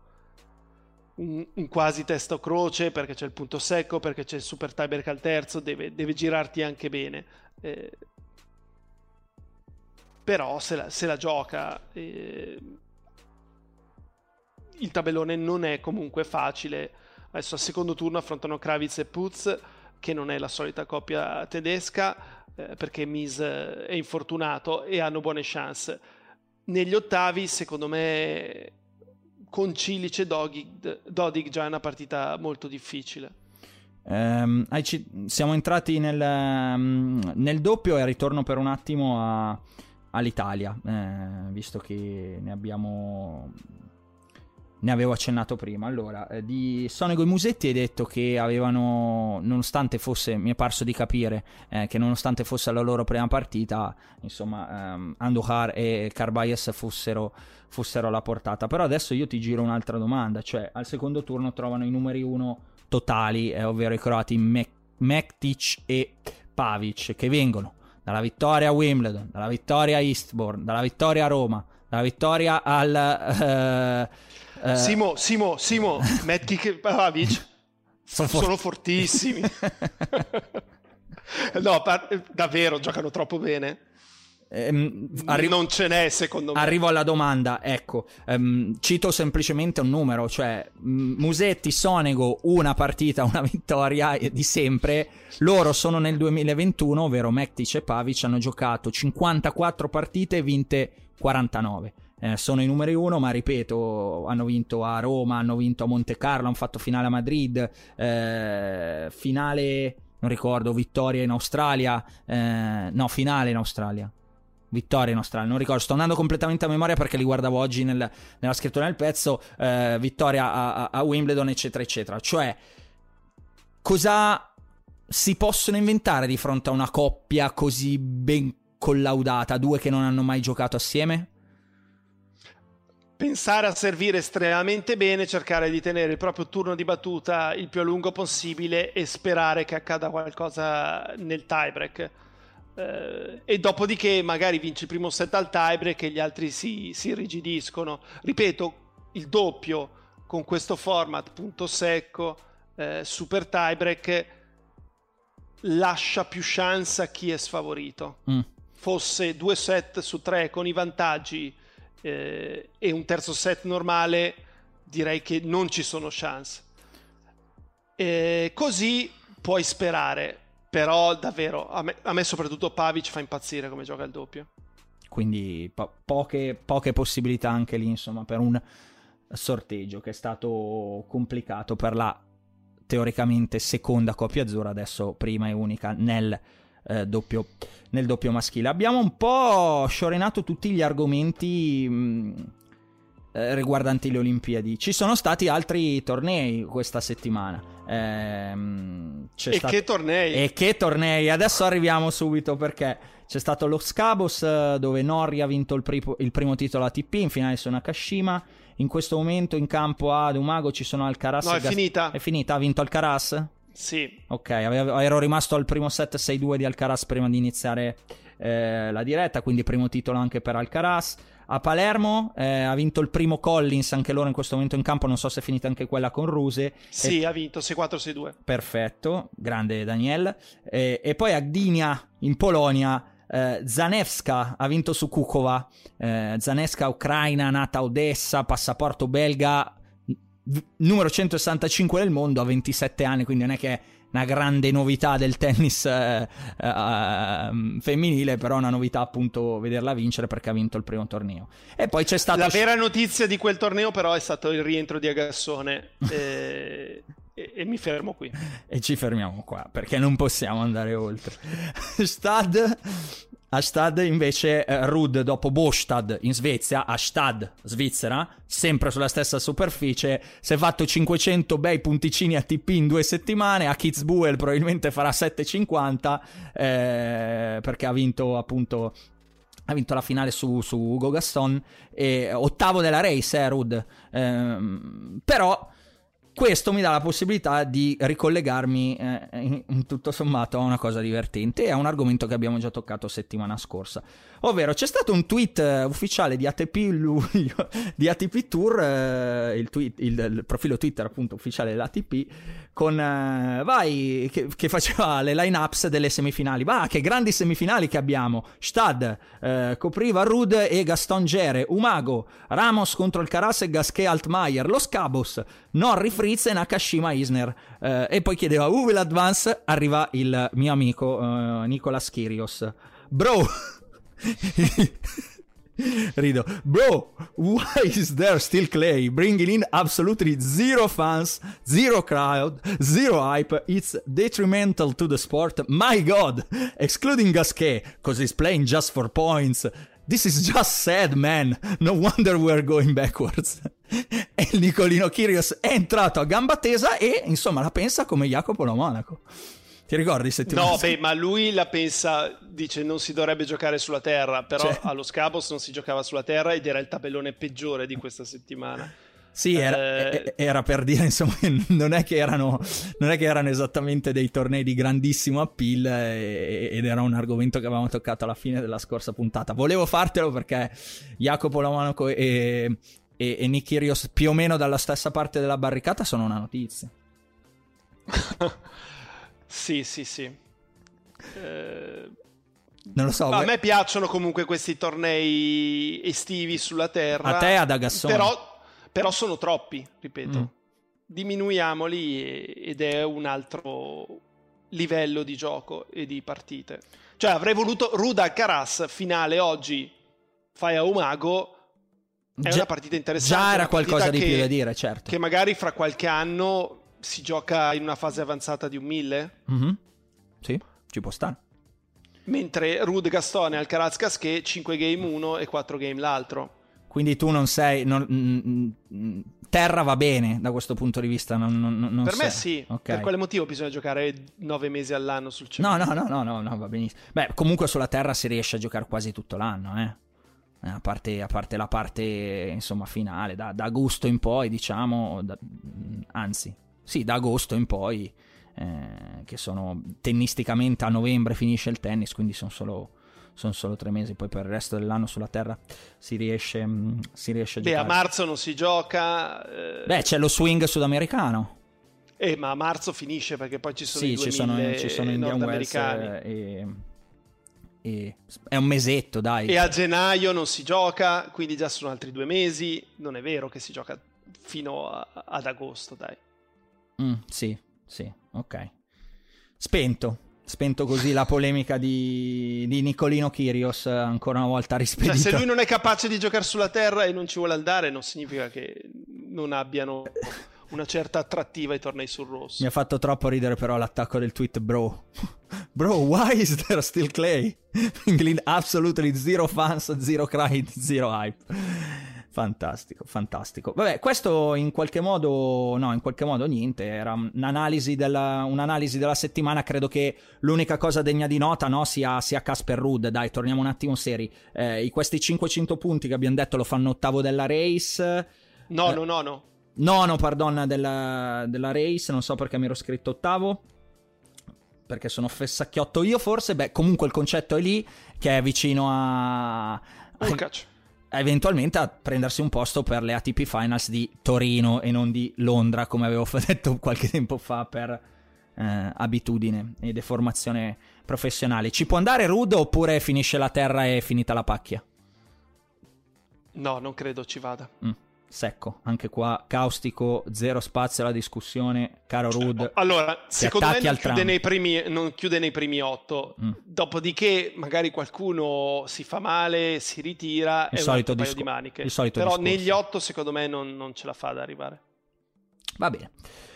un, un, quasi testo croce perché c'è il punto secco, perché c'è il super tiebreak al terzo, deve, deve girarti anche bene. Eh, però se la, se la gioca. Eh, il tabellone non è comunque facile. Adesso al secondo turno affrontano Kravitz e Putz, che non è la solita coppia tedesca, eh, perché Mies è infortunato e hanno buone chance. Negli ottavi, secondo me, con Cilice e Dodig già è una partita molto difficile. Um, siamo entrati nel, um, nel, doppio e ritorno per un attimo a, all'Italia, eh, visto che ne abbiamo ne avevo accennato prima. Allora, eh, di Sonego e Musetti hai detto che avevano, nonostante fosse, mi è parso di capire, eh, che nonostante fosse la loro prima partita, insomma, ehm, Andujar e Carbayes fossero, fossero alla portata. Però adesso io ti giro un'altra domanda, cioè al secondo turno trovano i numeri uno totali, eh, ovvero i croati Mek- Mektic e Pavic, che vengono dalla vittoria a Wimbledon, dalla vittoria a Eastbourne, dalla vittoria a Roma, dalla vittoria al... Uh, Uh, Simo, Simo, Simo, metti che Pavic sono, for- sono fortissimi. no, par- davvero, giocano troppo bene. Um, arri- non ce n'è secondo me. Arrivo alla domanda, ecco, um, cito semplicemente un numero, cioè Musetti, Sonego, una partita, una vittoria di sempre, loro sono nel 2021, ovvero Mektic e Pavic hanno giocato 54 partite e vinte 49 eh, sono i numeri uno, ma ripeto, hanno vinto a Roma, hanno vinto a Monte Carlo, hanno fatto finale a Madrid, eh, finale, non ricordo, vittoria in Australia, eh, no, finale in Australia. Vittoria in Australia, non ricordo, sto andando completamente a memoria perché li guardavo oggi nel, nella scrittura del pezzo, eh, vittoria a, a, a Wimbledon, eccetera, eccetera. Cioè, cosa si possono inventare di fronte a una coppia così ben collaudata, due che non hanno mai giocato assieme? Pensare a servire estremamente bene, cercare di tenere il proprio turno di battuta il più a lungo possibile e sperare che accada qualcosa nel tiebreak. Eh, e dopodiché magari vinci il primo set al tiebreak e gli altri si, si irrigidiscono. Ripeto, il doppio con questo format punto secco, eh, super tiebreak, lascia più chance a chi è sfavorito. Mm. Fosse due set su tre con i vantaggi eh, e un terzo set normale direi che non ci sono chance. Eh, così puoi sperare, però davvero a me, a me, soprattutto Pavic fa impazzire come gioca il doppio. Quindi po- poche, poche possibilità anche lì, insomma, per un sorteggio che è stato complicato per la teoricamente seconda coppia azzurra, adesso prima e unica nel eh, doppio, nel doppio maschile. Abbiamo un po' sciorenato tutti gli argomenti mh, mm, eh, riguardanti le Olimpiadi. Ci sono stati altri tornei questa settimana. Ehm, e stato... che tornei? E che tornei? Adesso arriviamo subito perché c'è stato lo Scabos eh, dove Norri ha vinto il, pri- il primo titolo ATP in finale su Nakashima. In questo momento in campo a Dumago ci sono Alcaraz. No, è Gas- finita. È finita, ha vinto Alcaraz? Sì. Ok, ero rimasto al primo set 6-2 di Alcaraz prima di iniziare eh, la diretta, quindi primo titolo anche per Alcaraz. A Palermo eh, ha vinto il primo Collins, anche loro in questo momento in campo, non so se è finita anche quella con Ruse. Sì, e... ha vinto 6-4-6-2. Perfetto, grande Daniel. E, e poi a Gdynia, in Polonia, eh, Zanevska ha vinto su Kukova. Eh, Zanevska, ucraina, nata a Odessa, passaporto belga, numero 165 del mondo a 27 anni, quindi non è che è una grande novità del tennis eh, eh, femminile, però è una novità appunto vederla vincere perché ha vinto il primo torneo. E poi c'è stata... La vera notizia di quel torneo però è stato il rientro di Agassone. e... E, e, mi fermo qui. E ci fermiamo qua perché non possiamo andare oltre. Stad a Stad invece eh, Rud dopo Bostad in Svezia, a Stad, Svizzera, sempre sulla stessa superficie, si è fatto 500 bei punticini ATP in due settimane, a Kitzbühel probabilmente farà 7,50 eh, perché ha vinto appunto ha vinto la finale su, su Ugo Gaston, e, ottavo della race, eh, Rud. Ehm, però questo mi dà la possibilità di ricollegarmi eh, in, in, tutto sommato a una cosa divertente e a un argomento che abbiamo già toccato settimana scorsa. Ovvero c'è stato un tweet uh, ufficiale di ATP luglio, di ATP Tour, uh, il, tweet, il, il, profilo Twitter appunto ufficiale dell'ATP, con uh, vai che, che, faceva le line-ups delle semifinali. Va, che grandi semifinali che abbiamo! Stad copriva Rud e Gaston Gere, Umago, Ramos contro il Caras e Gasquet Altmaier, Los Cabos, Norri Fritz e Nakashima Isner. e poi chiedeva Who will advance? Arriva il mio amico Nicolas Kyrgios. Bro! Rido. Bro, why is there still Clay bringing in absolutely zero fans, zero crowd, zero hype? It's detrimental to the sport. My god! Excluding Gasquet, because he's playing just for points. This is just sad, man. No wonder we're going backwards. e il Nicolino Kyrgios è entrato a gamba tesa e, insomma, la pensa come Jacopo Lo Monaco. Ti ricordi se ti No, beh, ma lui la pensa, dice non si dovrebbe giocare sulla terra, però cioè... allo Scabos non si giocava sulla terra ed era il tabellone peggiore di questa settimana. Sì, era, eh... era, per dire, insomma, non è, che erano, non è che erano esattamente dei tornei di grandissimo appeal eh, ed era un argomento che avevamo toccato alla fine della scorsa puntata. Volevo fartelo perché Jacopo Lamanoco e, e, e Nick Kyrgios più o meno dalla stessa parte della barricata sono una notizia. Sì, sì, sì. Eh... Non lo so. A me piacciono comunque questi tornei estivi sulla Terra. A te ad Agassone. Però, però sono troppi, ripeto. Mm. Diminuiamoli ed è un altro livello di gioco e di partite. Cioè avrei voluto Ruda Caras finale oggi, fai a Umago. È già, una partita interessante. Già era qualcosa di che, più da dire, certo. Che magari fra qualche anno si gioca in una fase avanzata di un 1000? Mm-hmm. Sì, ci può stare. Mentre Rude Gastone Alcaraz Casquet 5 game uno e 4 game l'altro. Quindi tu non sei. Non, mm, mm, terra va bene da questo punto di vista. Non, non per sei. me sì. Okay. Per quale motivo bisogna giocare 9 mesi all'anno sul cielo? No, no, no, no, no, no, va benissimo. Beh, comunque sulla terra si riesce a giocare quasi tutto l'anno, eh. eh a parte, a parte, la parte insomma finale, da, da agosto in poi, diciamo, da, mm, anzi, sì, da agosto in poi, eh, che sono tennisticamente a novembre finisce il tennis, quindi sono solo, sono solo tre mesi, poi per il resto dell'anno sulla Terra si riesce, mm, si riesce a Beh, giocare. a marzo non si gioca. Eh... Beh, c'è lo swing sudamericano. Eh, ma a marzo finisce perché poi ci sono sì, i ci sono, ci sono Indian Wells e, e, è un mesetto, dai. E a gennaio non si gioca, quindi già sono altri due mesi. Non è vero che si gioca fino a, ad agosto, dai. Mm, sì, sì, ok. Spento. Spento così la polemica di, di Nicolino Kirios ancora una volta rispedita. Cioè, se lui non è capace di giocare sulla terra e non ci vuole andare, non significa che non abbiano una certa attrattiva i tornei sul rosso. Mi ha fatto troppo ridere però l'attacco del tweet, bro. Bro, why is there still Clay? England absolutely zero fans, zero cry, zero hype. Fantastico, fantastico. Vabbè, questo in qualche modo, no, in qualche modo niente, era un'analisi della, un'analisi della settimana, credo che l'unica cosa degna di nota, no, sia, sia Casper Rudd, dai, torniamo un attimo seri. Eh, questi 500 punti che abbiamo detto lo fanno ottavo della race. No, eh, no, no, no. Nono, pardon, della, della race, non so perché mi ero scritto ottavo perché sono fessacchiotto io forse, beh comunque il concetto è lì che è vicino a... Urkac eventualmente a prendersi un posto per le ATP Finals di Torino e non di Londra, come avevo detto qualche tempo fa per eh, abitudine e deformazione professionale. Ci può andare Rudo oppure finisce la terra e è finita la pacchia? No, non credo ci vada. Mm secco, anche qua caustico, zero spazio alla discussione, caro Rud. Allora, secondo me non chiude, nei primi, non chiude nei primi otto, mm. dopodiché magari qualcuno si fa male, si ritira il e solito disco- di maniche. Però discorso. negli otto secondo me non, non, ce la fa ad arrivare. Va bene.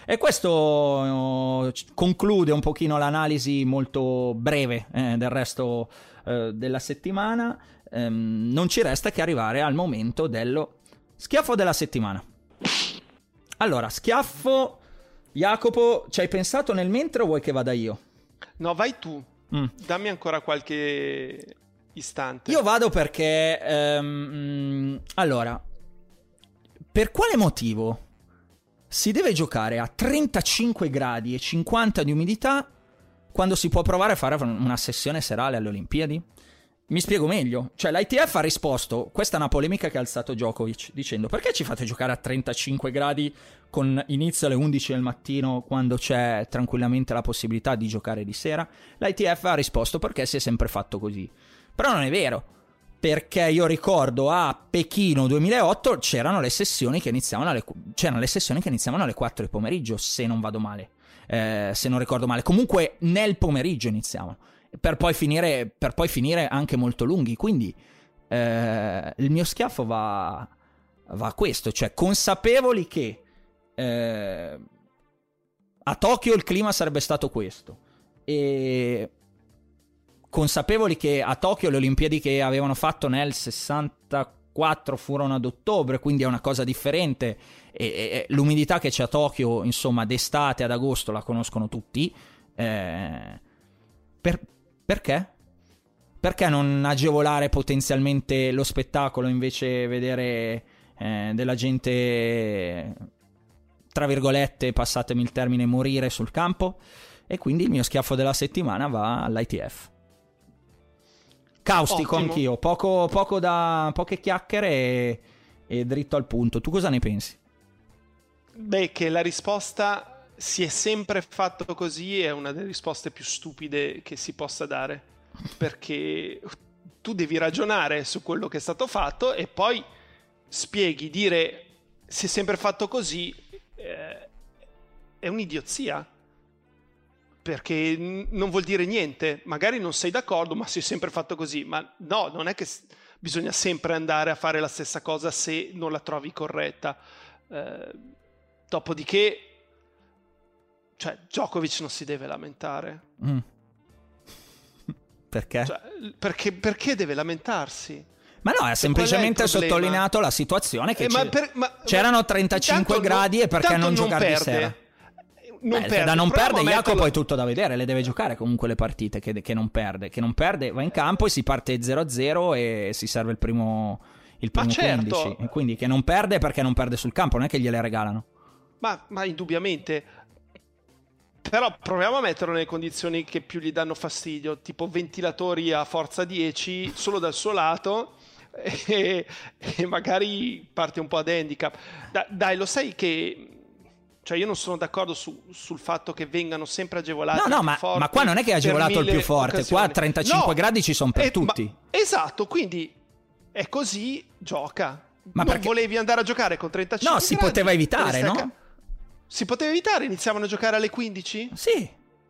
E questo uh, conclude un pochino l'analisi molto breve eh, del resto uh, della settimana. Um, non ci resta che arrivare al momento dello Schiaffo della settimana. Allora, schiaffo. Jacopo, ci hai pensato nel mentre o vuoi che vada io? No, vai tu. Mm. Dammi ancora qualche istante. Io vado perché... ehm, allora, per quale motivo si deve giocare a 35 gradi e 50 di umidità quando si può provare a fare una sessione serale alle Olimpiadi? Mi spiego meglio. Cioè, l'ITF ha risposto, questa è una polemica che ha alzato Djokovic, dicendo perché ci fate giocare a 35 gradi con inizio alle 11 del mattino quando c'è tranquillamente la possibilità di giocare di sera? L'ITF ha risposto perché si è sempre fatto così. Però non è vero, perché io ricordo a Pechino 2008 c'erano le sessioni che iniziavano alle, sessioni che iniziavano alle 4 del pomeriggio, se non vado male. Eh, se non ricordo male. Comunque nel pomeriggio iniziavano per poi finire, per poi finire anche molto lunghi. Quindi eh, il mio schiaffo va, va, a questo, cioè consapevoli che eh, a Tokyo il clima sarebbe stato questo e consapevoli che a Tokyo le Olimpiadi che avevano fatto nel 64 furono ad ottobre, quindi è una cosa differente e, e l'umidità che c'è a Tokyo, insomma, d'estate ad agosto la conoscono tutti. Eh, per, perché? Perché non agevolare potenzialmente lo spettacolo invece vedere eh, della gente, tra virgolette, passatemi il termine, morire sul campo? E quindi il mio schiaffo della settimana va all'ITF. Caustico Ottimo. anch'io, poco, poco da, poche chiacchiere e, e dritto al punto. Tu cosa ne pensi? Beh, che la risposta si è sempre fatto così è una delle risposte più stupide che si possa dare. Perché tu devi ragionare su quello che è stato fatto e poi spieghi, dire si è sempre fatto così eh, è un'idiozia. Perché non vuol dire niente. Magari non sei d'accordo, ma si è sempre fatto così. Ma no, non è che bisogna sempre andare a fare la stessa cosa se non la trovi corretta. Eh, dopodiché cioè, Djokovic non si deve lamentare. Mm. perché? Cioè, perché? Perché deve lamentarsi? Ma no, ha semplicemente sottolineato la situazione che eh, per, ma, c'erano 35 gradi e perché non giocare di sera? Non Beh, perde, da non perde Jacopo metterlo... è tutto da vedere, le deve giocare comunque le partite che, che, non perde, che non perde va in campo e si parte 0-0 e si serve il primo, il primo certo. 15 e quindi che non perde perché non perde sul campo, non è che gliele regalano. Ma, ma indubbiamente però proviamo a metterlo nelle condizioni che più gli danno fastidio, tipo ventilatori a forza 10 solo dal suo lato e, e magari parte un po' ad handicap. Da, dai, lo sai che cioè io non sono d'accordo su, sul fatto che vengano sempre agevolati. No, no, ma, ma, qua non è che è agevolato il più forte, occasioni. qua a 35 no, gradi ci sono per eh, tutti. Ma, esatto, quindi è così, gioca. Ma non perché... volevi andare a giocare con 35 No, si poteva evitare, no? Si poteva evitare, iniziavano a giocare alle 15? Sì.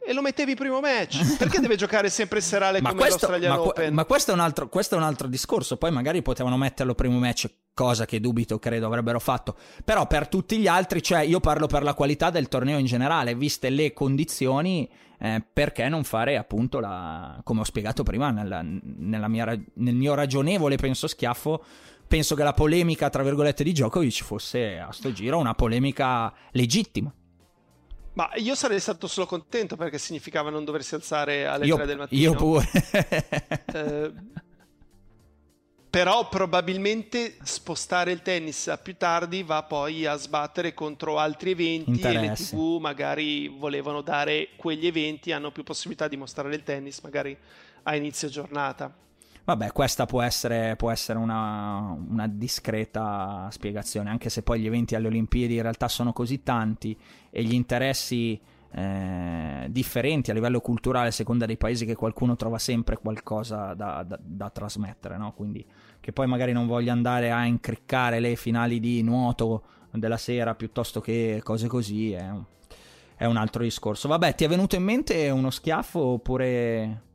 E lo mettevi primo match. Perché deve giocare sempre serale ma come questo, l'Australian ma, Open? Ma questo è, un altro, questo è un altro discorso. Poi magari potevano metterlo primo match, cosa che dubito, credo avrebbero fatto. Però per tutti gli altri, cioè io parlo per la qualità del torneo in generale, viste le condizioni, eh, perché non fare appunto la, come ho spiegato prima nella, nella mia, nel mio ragionevole, penso, schiaffo penso che la polemica, tra virgolette, di Djokovic fosse a sto giro una polemica legittima. Ma io sarei stato solo contento perché significava non doversi alzare alle io, 3 del mattino. Io pure. eh, però probabilmente spostare il tennis a più tardi va poi a sbattere contro altri eventi Interesse. e le tv magari volevano dare quegli eventi, hanno più possibilità di mostrare il tennis magari a inizio giornata. Vabbè, questa può essere, può essere una, una, discreta spiegazione, anche se poi gli eventi alle Olimpiadi in realtà sono così tanti e gli interessi eh, differenti a livello culturale a seconda dei paesi che qualcuno trova sempre qualcosa da, da, da trasmettere, no? Quindi che poi magari non voglia andare a incriccare le finali di nuoto della sera piuttosto che cose così è è un altro discorso. Vabbè, ti è venuto in mente uno schiaffo oppure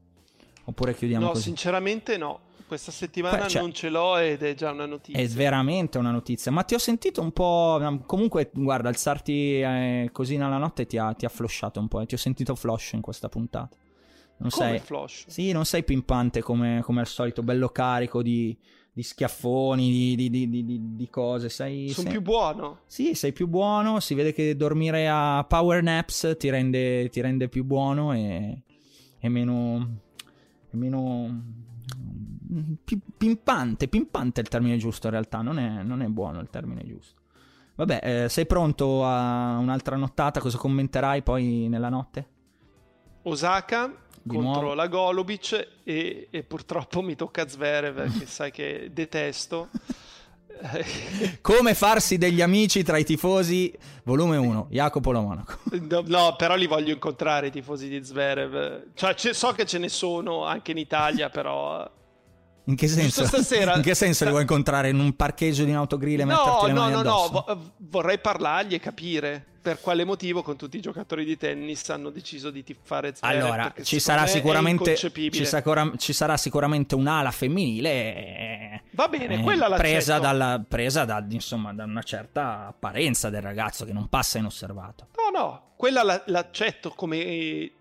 Oppure chiudiamo no, così? No, sinceramente no. Questa settimana cioè, non ce l'ho ed è già una notizia. È veramente una notizia. Ma ti ho sentito un po'. Comunque, guarda, alzarti eh, così nella notte ti ha, ti ha flosciato un po'. Eh. Ti ho sentito flush in questa puntata. Non come sei, flush? Sì, non sei pimpante come, come al solito, bello carico di, di schiaffoni, di, di, di, di cose. Sei, Sono sei... più buono. Sì, sei più buono. Si vede che dormire a power naps ti rende, ti rende più buono e, e meno, meno pimpante, pimpante è il termine giusto in realtà, non è, non è buono il termine giusto. Vabbè, eh, sei pronto a un'altra nottata? Cosa commenterai poi nella notte? Osaka Di contro nuovo. la Golubic e, e, purtroppo mi tocca Zverev che sai che detesto. Come farsi degli amici tra i tifosi, volume 1, Jacopo Lo Monaco. No, no, però li voglio incontrare i tifosi di Zverev. Cioè, so che ce ne sono anche in Italia, però in che senso? Stasera, in che senso li vuoi incontrare in un parcheggio di un autogrill e no, metterti le no, mani no? No, no, vorrei parlargli e capire per quale motivo con tutti i giocatori di tennis hanno deciso di tifare Zverev. Allora, ci sarà, sicuramente, ci, sarà, ci sarà sicuramente un'ala femminile Va bene, eh, quella presa, dalla, presa da, insomma, da una certa apparenza del ragazzo che non passa inosservato. No, no, quella l'accetto come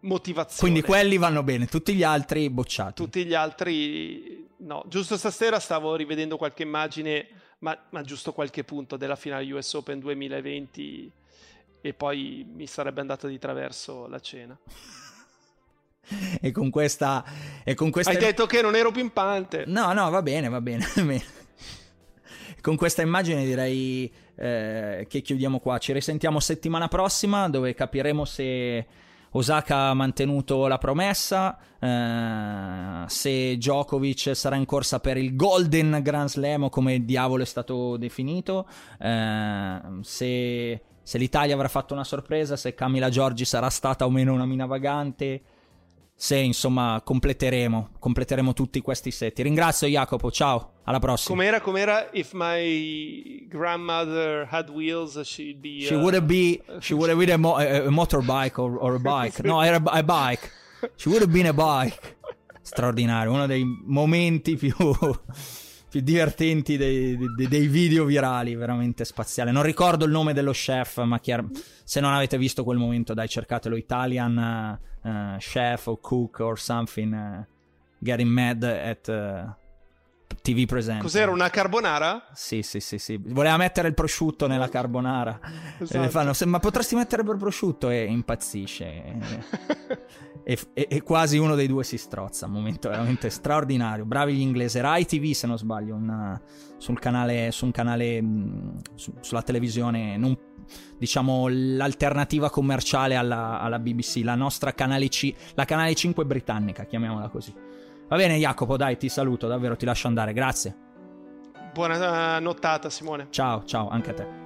motivazione. Quindi quelli vanno bene, tutti gli altri bocciati. Tutti gli altri no. Giusto stasera stavo rivedendo qualche immagine, ma, ma giusto qualche punto della finale US Open 2020 e poi mi sarebbe andata di traverso la cena. e con questa... E con questa... Hai detto che non ero pimpante. No, no, va bene, va bene. con questa immagine direi eh, che chiudiamo qua. Ci risentiamo settimana prossima dove capiremo se Osaka ha mantenuto la promessa, eh, se Djokovic sarà in corsa per il Golden Grand Slam come diavolo è stato definito, eh, se, se l'Italia avrà fatto una sorpresa, se Camila Giorgi sarà stata o meno una mina vagante se insomma completeremo, completeremo tutti questi set. Ti ringrazio Jacopo, ciao, alla prossima. Com'era, com'era if my grandmother had wheels she'd be... She uh, would have been, she would have been a, mo- a motorbike or, or, a bike. No, era a bike. She would have been a bike. Straordinario, uno dei momenti più più divertenti dei, dei, dei, video virali, veramente spaziale. Non ricordo il nome dello chef, ma chiar- se non avete visto quel momento, dai, cercatelo Italian uh, chef o cook or something. Uh, getting mad at uh, TV presente. Cos'era una carbonara? Sì, sì, sì, sì. Voleva mettere il prosciutto nella carbonara. Esatto. Fanno, ma potresti mettere il prosciutto? E impazzisce. e, e, e, quasi uno dei due si strozza. Un momento veramente straordinario. Bravi gli inglesi. Rai TV, se non sbaglio, una, sul canale, su un canale mm, su, sulla televisione, non, diciamo l'alternativa commerciale alla, alla, BBC, la nostra canale C, la canale 5 britannica, chiamiamola così. Va bene, Jacopo, dai, ti saluto, davvero, ti lascio andare. Grazie. Buona nottata, Simone. Ciao, ciao, anche a te.